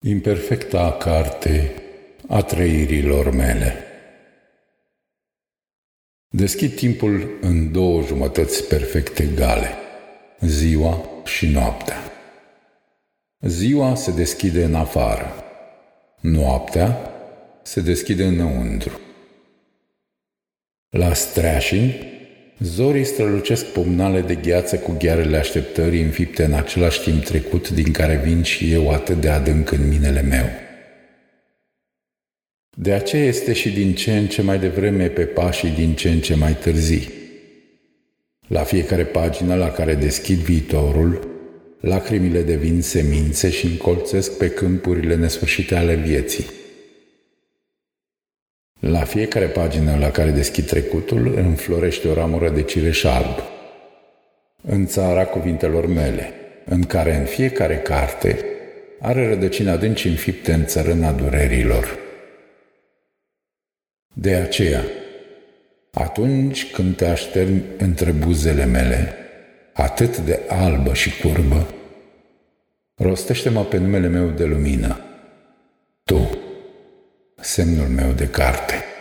Imperfecta carte a trăirilor mele. Deschid timpul în două jumătăți perfect egale, ziua și noaptea. Ziua se deschide în afară, noaptea se deschide înăuntru. La streașini Zorii strălucesc pomnale de gheață cu ghearele așteptării înfipte în același timp trecut din care vin și eu atât de adânc în minele meu. De aceea este și din ce în ce mai devreme pe pașii din ce în ce mai târzii. La fiecare pagină la care deschid viitorul, lacrimile devin semințe și încolțesc pe câmpurile nesfârșite ale vieții. La fiecare pagină la care deschid trecutul, înflorește o ramură de cireș alb. În țara cuvintelor mele, în care în fiecare carte are rădăcini adânci înfipte în țărâna durerilor. De aceea, atunci când te aștern între buzele mele, atât de albă și curbă, rostește-mă pe numele meu de lumină, tu semnul meu de carte.